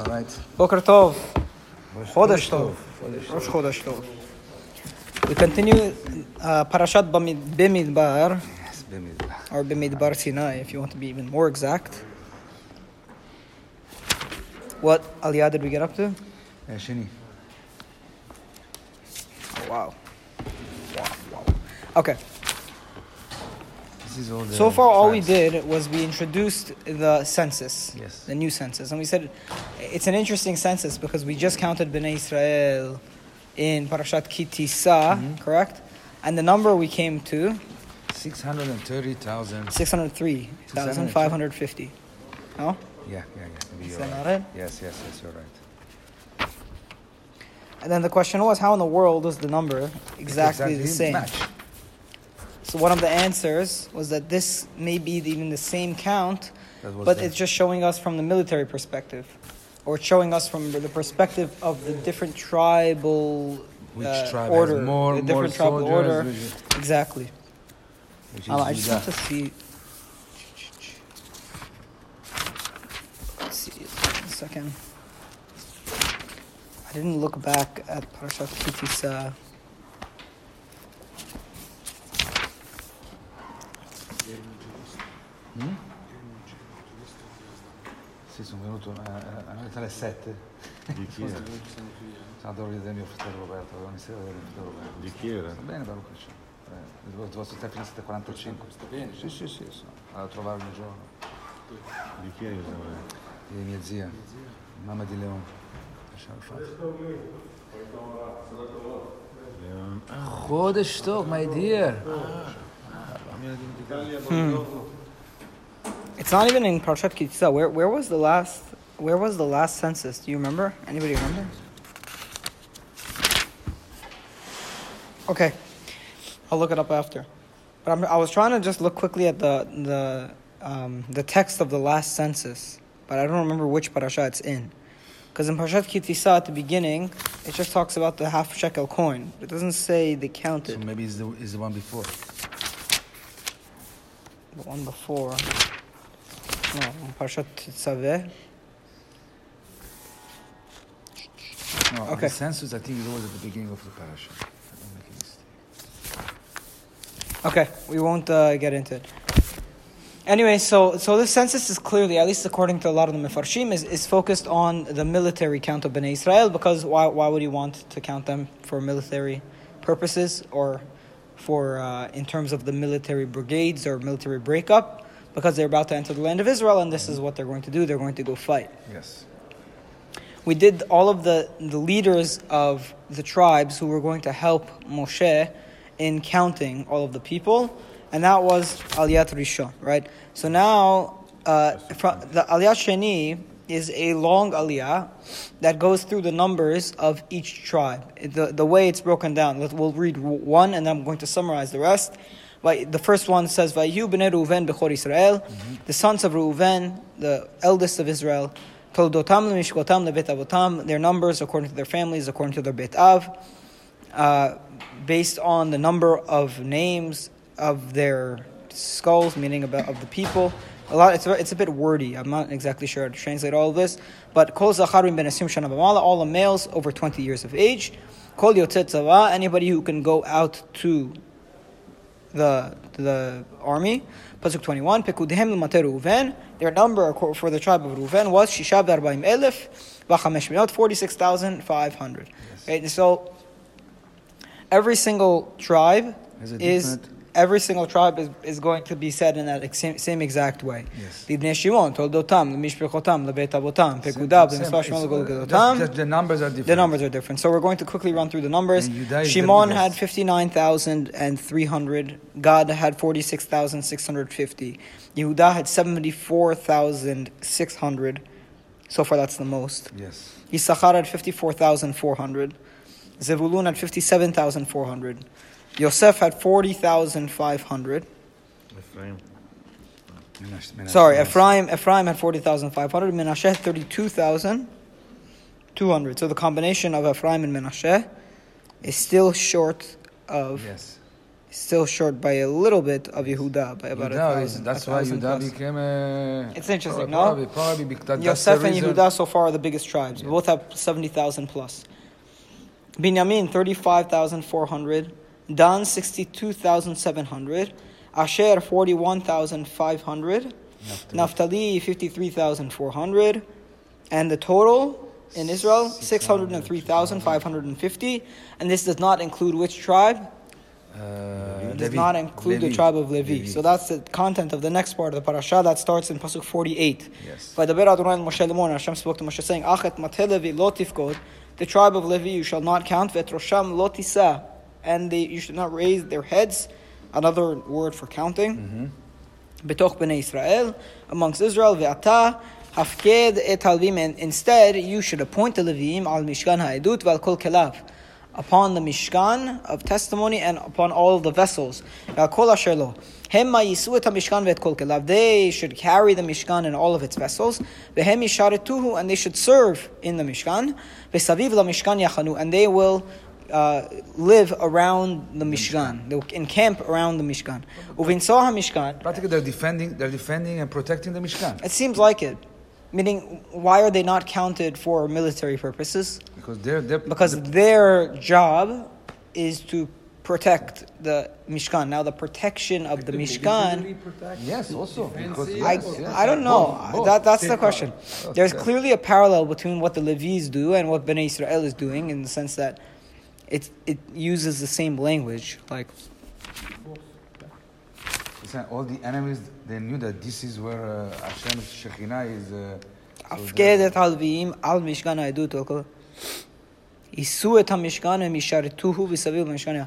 All right. Boker Tov. Chodesh Tov. Rosh Chodesh Tov. We continue uh, Parashat Bamid- Bimidbar, Yes, Bimidbar. or Bimidbar Sinai, if you want to be even more exact. What aliyah did we get up to? Uh, Sheni. Oh, wow. Wow, wow. Okay, All so far all we did was we introduced the census, Yes. the new census, and we said it's an interesting census because we just counted Bnei Israel in Parashat Kitisa, Mm-hmm. correct? And the number we came to 630,000. 603,550. No? Yeah, yeah, yeah. Is that right. not it? Yes, yes, yes, you're right. And then the question was, how in the world is the number exactly, the same? Match. So one of the answers was that this may be even the same count, but the- it's just showing us from the military perspective, or showing us from the perspective of the different tribal Which uh, tribe order, more, the more different tribal order. Exactly. Um, I just want to see. Let's see. One second. I didn't look back at Parashat Kitisa. Sì, sono venuto a, a, a alle 7. Di chi era? Sono andato a vedere mio fratello Roberto, avevo iniziato a vedere mio fratello Roberto. Di chi era? Sta bene, bello che c'è. Eh, il vostro Stefano 745. Sta bene? Sì, sì, sì, sono andato a trovarlo un giorno. Di chi era? Di mia zia, mamma di Leone. Lasciamo. Leon. Chodesh Tov, my dear. It's not even in Parashat Kitisa. Where where was the last where was the last census? Do you remember? Anybody remember? Okay, I'll look it up after. But I'm, I was trying to just look quickly at the the um, the text of the last census, but I don't remember which parasha it's in. Because in Parashat Kitisa at the beginning, it just talks about the half shekel coin. It doesn't say they So counted. maybe it's the, it's the one before. The one before. No, in Parashat Tzaveh. No, Okay. the census I think is always at the beginning of the parasha. I don't make a mistake. Okay, we won't uh, get into it. Anyway, so so this census is clearly, at least according to a lot of the Mefarshim, is, is focused on the military count of Bnei Israel because why, why would he want to count them for military purposes or for uh, in terms of the military brigades or military breakup? Because they're about to enter the land of Israel and this is what they're going to do. They're going to go fight. Yes. We did all of the, the leaders of the tribes who were going to help Moshe in counting all of the people, and that was Aliyat Rishon, right? So now, uh, the Aliyat Sheni is a long Aliyah that goes through the numbers of each tribe. The, the way it's broken down, we'll read one and then I'm going to summarize the rest. The first one says, Vayu b'nei Reuven b'chor Israel, the sons of Reuven, the eldest of Israel, Toldotam lemishkotam lebet avotam, their numbers according to their families, according to their bet av, uh, based on the number of names of their skulls, meaning about of the people. A lot. It's a, it's a bit wordy. I'm not exactly sure how to translate all of this. But kol zacharim ben asim shana all the males over 20 years of age. Kol yotzet anybody who can go out to the the army. Pasuk 21, Pekudhem l'mater Reuven, their number for the tribe of Reuven was Shishab Arba'im Elef, Vachamesh Minot, 46,500. Okay, so every single tribe is different- every single tribe is, is going to be said in that ex- same, same exact way. Yes. Libnei Shimon, Toldotam, Mishpechotam, Lebet Avotam, Pekudab, Same- Lemespa same. Shmuel, It's- Golgotam. just- just The numbers are different. The numbers are different. So we're going to quickly run through the numbers. Shimon had 59,300. Gad had 46,650. Yehuda had 74,600. So far, that's the most. Yes. Yisachar had 54,400. Zevulun had 57,400. Yosef had 40,500. Ephraim. Menash- Menash- Sorry, Menash. Ephraim, Ephraim had 40,500. Menashe had 32,200. So the combination of Ephraim and Menashe is still short of Yes. still short by a little bit of Yehuda by about a Yehuda is, thousand. that's a why thousand Yehuda plus. became a. It's interesting, probably, no? Probably, because that, Yosef and. Yehuda so far are the biggest tribes. Both have 70,000 plus. Binyamin, 35,400. Dan 62,700, Asher 41,500, Naphtali 53,400, and the total in Israel 603,550. And this does not include which tribe? Uh, does Levi. not include Levi. the tribe of Levi. Levi. So that's the content of the next part of the parasha that starts in pasuk 48. Yes. By the el Moshe Hashem spoke to Moshe saying, Achet mateh Levi lo the tribe of Levi you shall not count, Vetrosham rosham and they you should not raise their heads. Another word for counting. Betoch mm-hmm. Israel, amongst Israel, ve'ata hafked et halvim. And instead, you should appoint the levim al mishkan ha'edut val kol kelav. Upon the Mishkan of testimony and upon all the vessels. They should carry the Mishkan and all of its vessels. And they should serve in the Mishkan. And they will uh, live around the Mishkan. They'll encamp around the Mishkan. Uvinsoha Mishkan. Practically, they're defending, they're defending and protecting the Mishkan. It seems like it. Meaning, why are they not counted for military purposes? Because their because their job is to protect the Mishkan. Now, the protection of the, Mishkan. Yes, also. Because, yes, I, yes, I don't know. Both. That, that's the question. There's clearly a parallel between what the Levites do and what Bnei Israel is doing in the sense that it, it uses the same language. Like, Listen, all the enemies they knew that this is where uh, Hashem's Shekhinah is. Uh, so הפקד את הלוויים על משכן העדות, הכל. יישאו את המשכן הם ישרתוהו מסביב למשכן.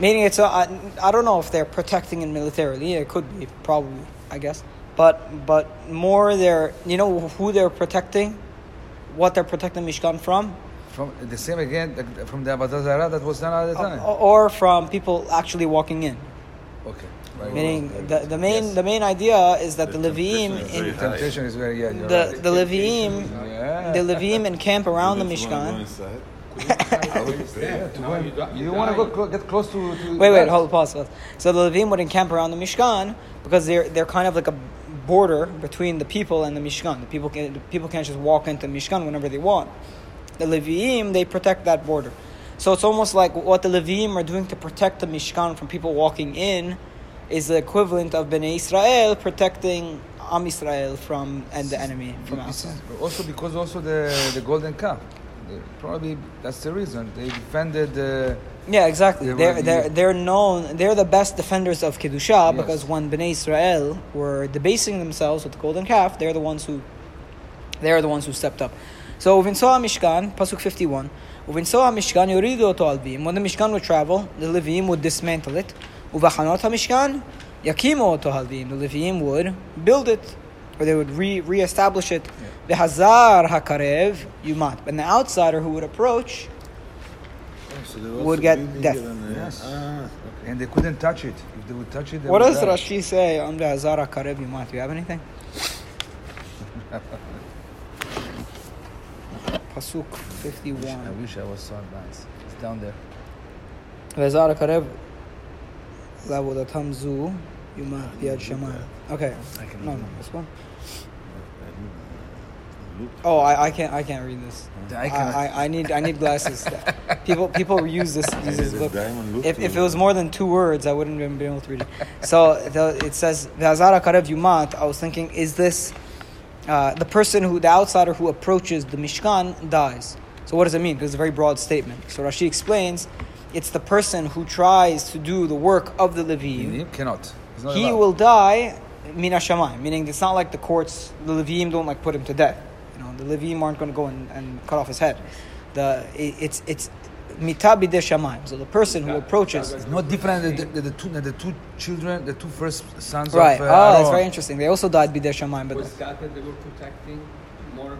Meaning it's, a, I, I don't know if they're protecting it militarily, it could be, probably, I guess. But, but more they're, you know who they're protecting? What they're protecting Mishkan from? From the same again from the Avodah Zarah that was done at the time. Or, or from people actually walking in. Okay. Right. Meaning the, the main Yes. the main idea is that the, The Leviim temptation is very in, high. Temptation is very yeah. The right. the Leviim Yeah. the Leviim encamp around the If you wanna Mishkan. Yeah, to go in- you want to go clo- get close to. to Wait, wait, that? hold, pause, pause. So the Levim would encamp around the Mishkan because they're they're kind of like a border between the people and the Mishkan. The people can the people can't just walk into the Mishkan whenever they want. The Leviim they protect that border. So it's almost like what the Leviim are doing to protect the Mishkan from people walking in is the equivalent of Bnei Israel protecting Am Israel from and the enemy from outside. also because also the the golden calf. Probably that's the reason they defended. Uh, Yeah, exactly. They They're, they're, they're known, they're the best defenders of Kedusha Yes. because when Bnei Israel were debasing themselves with the golden calf, they're the ones who, they're the ones who stepped up. So, Uvinsoa Mishkan, Pasuk 51, Uvinsoa Mishkan yuridu oto alvim. When the Mishkan would travel, the Leviim would dismantle it. Uvachanot HaMishkan, yakimu oto alvim. The Leviim would build it, or they would re, re-establish it. V'hazar hakarev yumat. And the outsider who would approach so Would get death. and, uh, Yes. ah, okay. and they couldn't touch it. If they would touch it, they What would does die. Rashi say on the Hazara Kareb Yumat? Do you have anything? Pasuk 51. I 51. wish I was so advanced. It's down there. Hazara Kareb Lavodatam Zu Yumat Yad Shamayim. Okay. I can No, no, this one. Oh, I, I can't I can't read this. I I, I, need I need glasses. people people use this use this book. If, if it was more than two words, I wouldn't have been able to read it. So the, it says Hazara Karev Yumat. I was thinking, is this uh, the person who the outsider who approaches the Mishkan dies? So what does it mean? Because it's a very broad statement. So Rashi explains, it's the person who tries to do the work of the Levim. He cannot. He allowed. will die mina shamayim, meaning it's not like the courts, the Levim don't like put him to death. You know, the Levim aren't going to go and, and cut off his head. The it, it's it's mita bideh shamayim. So the person who approaches. It's not different than the, the, the two the two children, the two first sons Right. of. Uh, oh, that's very interesting. They also died bideh shamayim, but was that that they were protecting more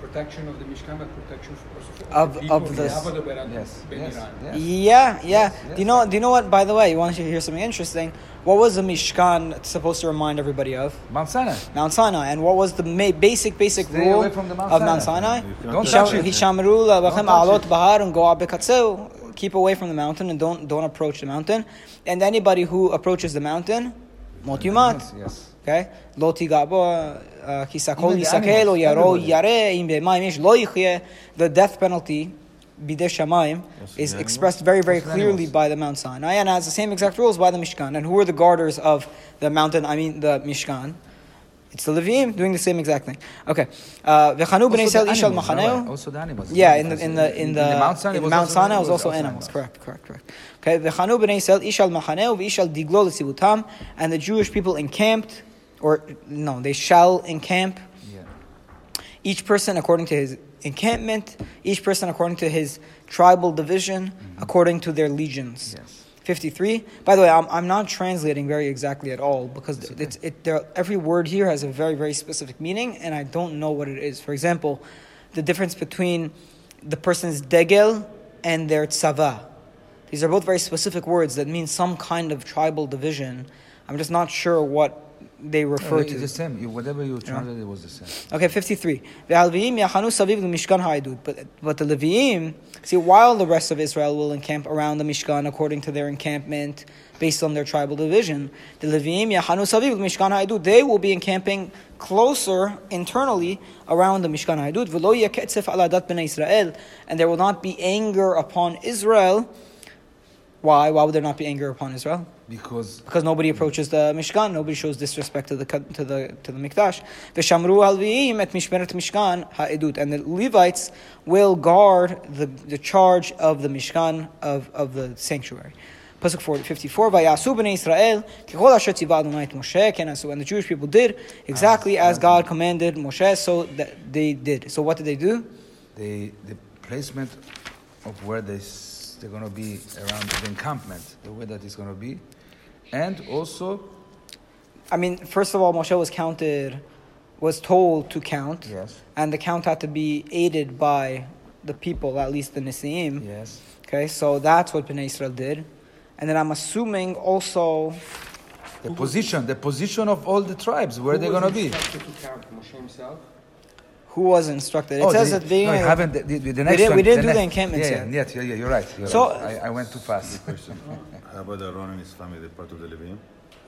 protection of the Mishkan, but protection also for Of- the of of the- Yes, yes, yes. yeah, yeah. Yes, do you know? Do you know what? By the way, you want to hear something interesting? What was the Mishkan supposed to remind everybody of? Mount Sinai. Mount Sinai. And what was the ma- basic basic Stay rule away from the Mount of Mount Sinai. Sinai? You can't Don't touch touch it. Hishamru la'avachem Don't touch a'alot it. bahar and go abechatzeu. keep away from the mountain and don't don't approach the mountain. And anybody who approaches the mountain, mot yumat. Yes, yes. Okay? לא תיגע בו, uh, כי סקול Even the יסכל או animals, ירו everybody. ירא, אם במים יש לא יחיה. The death penalty, בידי שמיים, is the expressed very, very Also the clearly animals. by the Mount Sinai and has the same exact rules by the Mishkan. And who are the guarders of the mountain, I mean the Mishkan? It's the Levim doing the same exact thing. Okay. Uh, Also the ish al animals, machaneu. right? Also the animals. Yeah, in the in the in the, Mount Sinai in was Mount also Sinai was also animals. animals. Correct, correct, correct. Okay, v'chanu b'nei Yisrael ish al machaneu v'ish al diglo and the Jewish people encamped, or no, they shall encamp Yeah. each person according to his encampment, each person according to his tribal division, according to their legions. Yes. 53. By the way, I'm, I'm not translating very exactly at all because it's, it, there, every word here has a very, very specific meaning, and I don't know what it is. For example, the difference between the person's degel and their tzava. These are both very specific words that mean some kind of tribal division. I'm just not sure what they refer to. It's the same. Whatever you translate, yeah. it was the same. Okay, 53. But, but the Levim see, while the rest of Israel will encamp around the Mishkan according to their encampment based on their tribal division, the Levim Yahanu Saviv, Mishkan Haidut, they will be encamping closer internally around the Mishkan Haidut. And there will not be anger upon Israel why? Why would there not be anger upon Israel? Because because nobody approaches the Mishkan, nobody shows disrespect to the to the to the Mikdash. V'shamru halviim et mishmeret Mishkan ha'edut, and the Levites will guard the, the charge of the Mishkan of, of the sanctuary. Pasuk 40, 54, Vayasu b'nei Israel, kechol asher tziva Adonai et Moshe. And the Jewish people did exactly ah, as God commanded Moshe, so that they did. So what did they do? the the placement of where they they're going to be around the encampment, the way that it's going to be, and also I mean, first of all, Moshe was counted, was told to count. yes, and the count had to be aided by the people, at least the Nisiim. yes, Okay, so that's what Bnei Israel did. And then I'm assuming also, the position, the position of all the tribes where they're going to be. to count? Moshe himself? Who was instructed? It Oh, says they- at the beginning. no, haven't. The, the, the next didn't- one, we didn't do the next- encampments yeah, yet. yet. Yeah, yeah, you're right. You're So- right. I, I went too fast. How about Aaron and his family, the part of the Levium?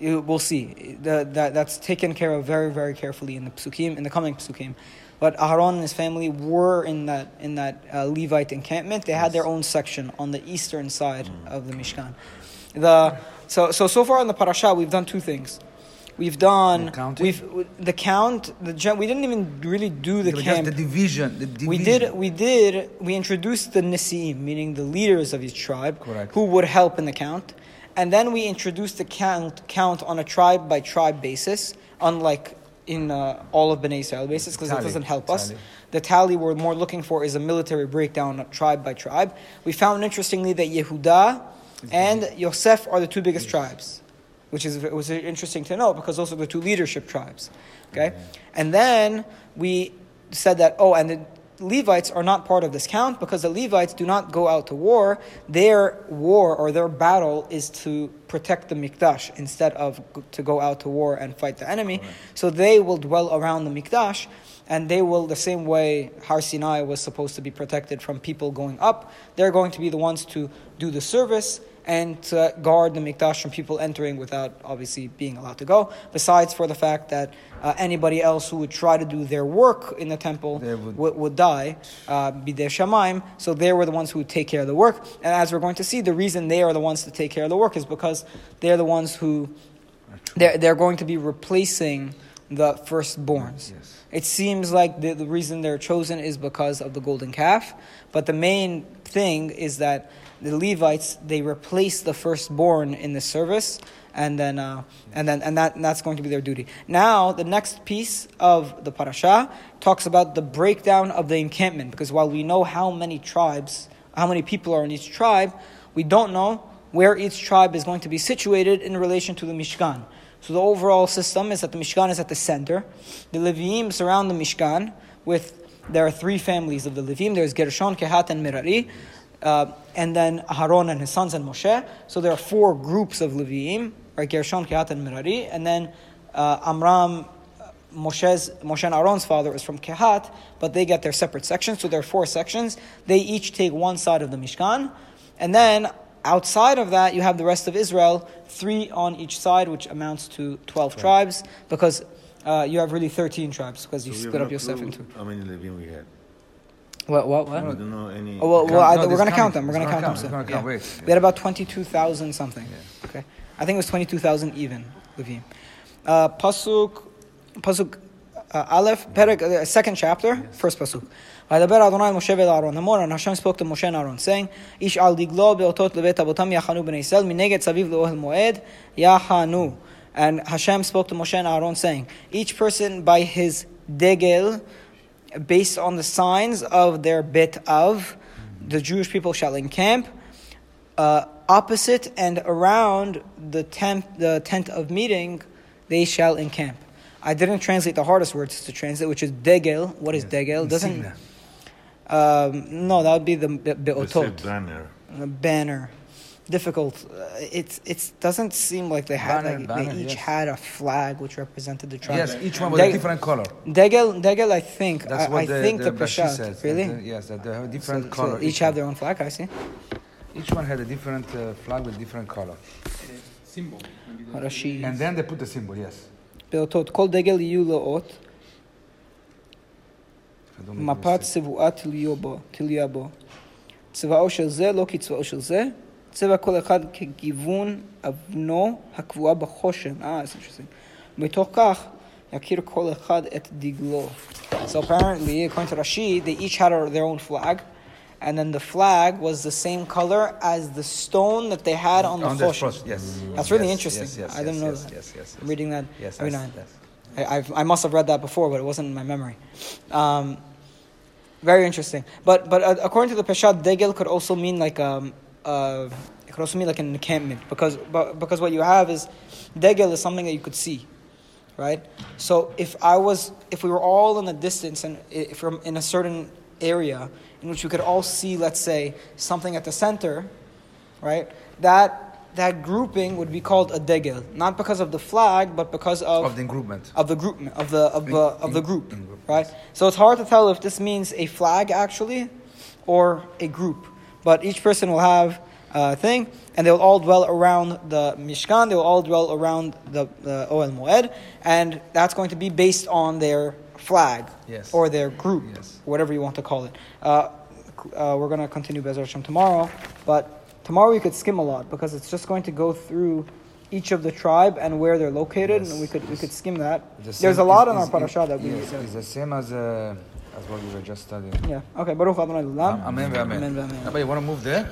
you, we'll see. The, that, that's taken care of very, very carefully in the psukim, in the coming psukim. But Aaron and his family were in that in that uh, Levite encampment. They had their own section on the eastern side of the Mishkan. The so so so far in the parasha we've done two things. We've done The we've the count the we didn't even really do the camp. the division. The division. We did, we did, we introduced the Nisi'im, meaning the leaders of each tribe, Correct. who would help in the count. And then we introduced the count, count on a tribe by tribe basis, unlike in uh, all of Bnei Israel basis, because it doesn't help us. The tally we're more looking for is a military breakdown, tribe by tribe. We found interestingly that Yehuda and Yosef are the two biggest tribes, which is was interesting to know because those are the two leadership tribes. Okay, mm-hmm. and then we said that oh, and the Levites are not part of this count because the Levites do not go out to war. Their war or their battle is to protect the Mikdash instead of to go out to war and fight the enemy. So they will dwell around the Mikdash and they will, the same way Har Sinai was supposed to be protected from people going up, they're going to be the ones to do the service and to guard the Mikdash from people entering without obviously being allowed to go. Besides, for the fact that uh, anybody else who would try to do their work in the temple would- would, would die, uh, bidei shamaim. So they were the ones who would take care of the work. And as we're going to see, the reason they are the ones to take care of the work is because they're the ones who they're, they're going to be replacing the firstborns. Yes. It seems like the, the reason they're chosen is because of the golden calf, but the main thing is that the Levites they replace the firstborn in the service, and then uh, and then and that and that's going to be their duty. Now the next piece of the parasha talks about the breakdown of the encampment, because while we know how many tribes, how many people are in each tribe, we don't know where each tribe is going to be situated in relation to the Mishkan. So the overall system is that the Mishkan is at the center. The Leviim surround the Mishkan with there are three families of the Leviim. There's Gershon, Kehat, and Merari. Uh, and then Aaron and his sons and Moshe. So there are four groups of Leviim, right? Gershon, Kehat, and Merari. And then uh, Amram, Moshe's, Moshe and Aaron's father is from Kehat, but they get their separate sections. So there are four sections. They each take one side of the Mishkan. And then outside of that, you have the rest of Israel, three on each side, which amounts to 12 tribes, because uh, you have really 13 tribes, because you So split up clue into. How many Levim we had? What, what, what? We don't know any. Oh, well, Count- well I, no, we're this going to count count. them. We're It's going to gonna count count. them It's soon. gonna Yeah. count. Wait. We had about 22,000 something. Okay. I think it was 22,000 even, Levim. Uh, Pasuk, Pasuk uh, Aleph, Perek, uh, second chapter, first Pasuk. וידבר אדוני אל משה ואל אהרון לאמור, and Hashem spoke to Moshe and Aaron, saying, איש על דגלו באותות לבית אבותם יחנו בני ישראל, מנגד סביב לאוהל מועד יחנו. And Hashem spoke to Moshe and Aaron, saying, each person by his degel, based on the signs of their bit of, the Jewish people shall encamp uh, opposite and around the tent, the tent of meeting, they shall encamp. I didn't translate the hardest words to translate, which is degel. What is degel? Doesn't Insignia. um, no, that would be the be- We say beotot, banner. the banner Difficult. Uh, it it doesn't seem like they had Banner, like, banner, they each yes. had a flag which represented the tribe. Yes, each one with Deg- a different color. Degel, Degel, I think. That's I, what I the, think the, the, Rashi Peshat. says. that Really? the- yes, that they have a So- different so color. each have their own flag. I see. Each one had a different uh, flag with different color. Symbol. maybe the- Rashi. And then they put the symbol, yes. באותות, כל דגל יהיו לו אות, I don't make מפת mistake. צבועה תלויה בו, תלויה בו. צבעו של זה לא כצבעו של זה, צבע כל אחד כגיוון אבנו הקבועה בחושן. אה, זה interesting. ומתוך כך יכיר כל אחד את דגלו. So apparently, according to Rashi, they each had their own flag. And then the flag was the same color as the stone that they had on, on the, the Yes. That's really yes, interesting. Yes, yes, I didn't know that. Yes, yes, I'm reading that. Yes, I mean, I, I, I, must have read that before, but it wasn't in my memory. Um, very interesting. But but uh, according to the Peshat, degel could also mean like um, uh it could also mean like an encampment because but, because what you have is degel is something that you could see, right? So if I was if we were all in a distance and we're in a certain area in which we could all see, let's say something at the center, right? That that grouping would be called a degel, not because of the flag, but because of Of the groupment. of the group of the of the of the In- in group, right? So it's hard to tell if this means a flag actually, or a group. But each person will have a thing, and they will all dwell around the Mishkan. They will all dwell around the, the Oel Moed, and that's going to be based on their flag Yes. or their group, Yes. whatever you want to call it. Uh, uh, we're going to continue Bezer Hashem tomorrow, but tomorrow we could skim a lot because it's just going to go through each of the tribe and where they're located, Yes. and we could we could skim that. The There's a lot is- in our parasha that we. Yes, it's the same as, uh, as what we were just studying. Yeah. Okay. Baruch Adonai. Amen, amen. Amen, amen. But you want to move there?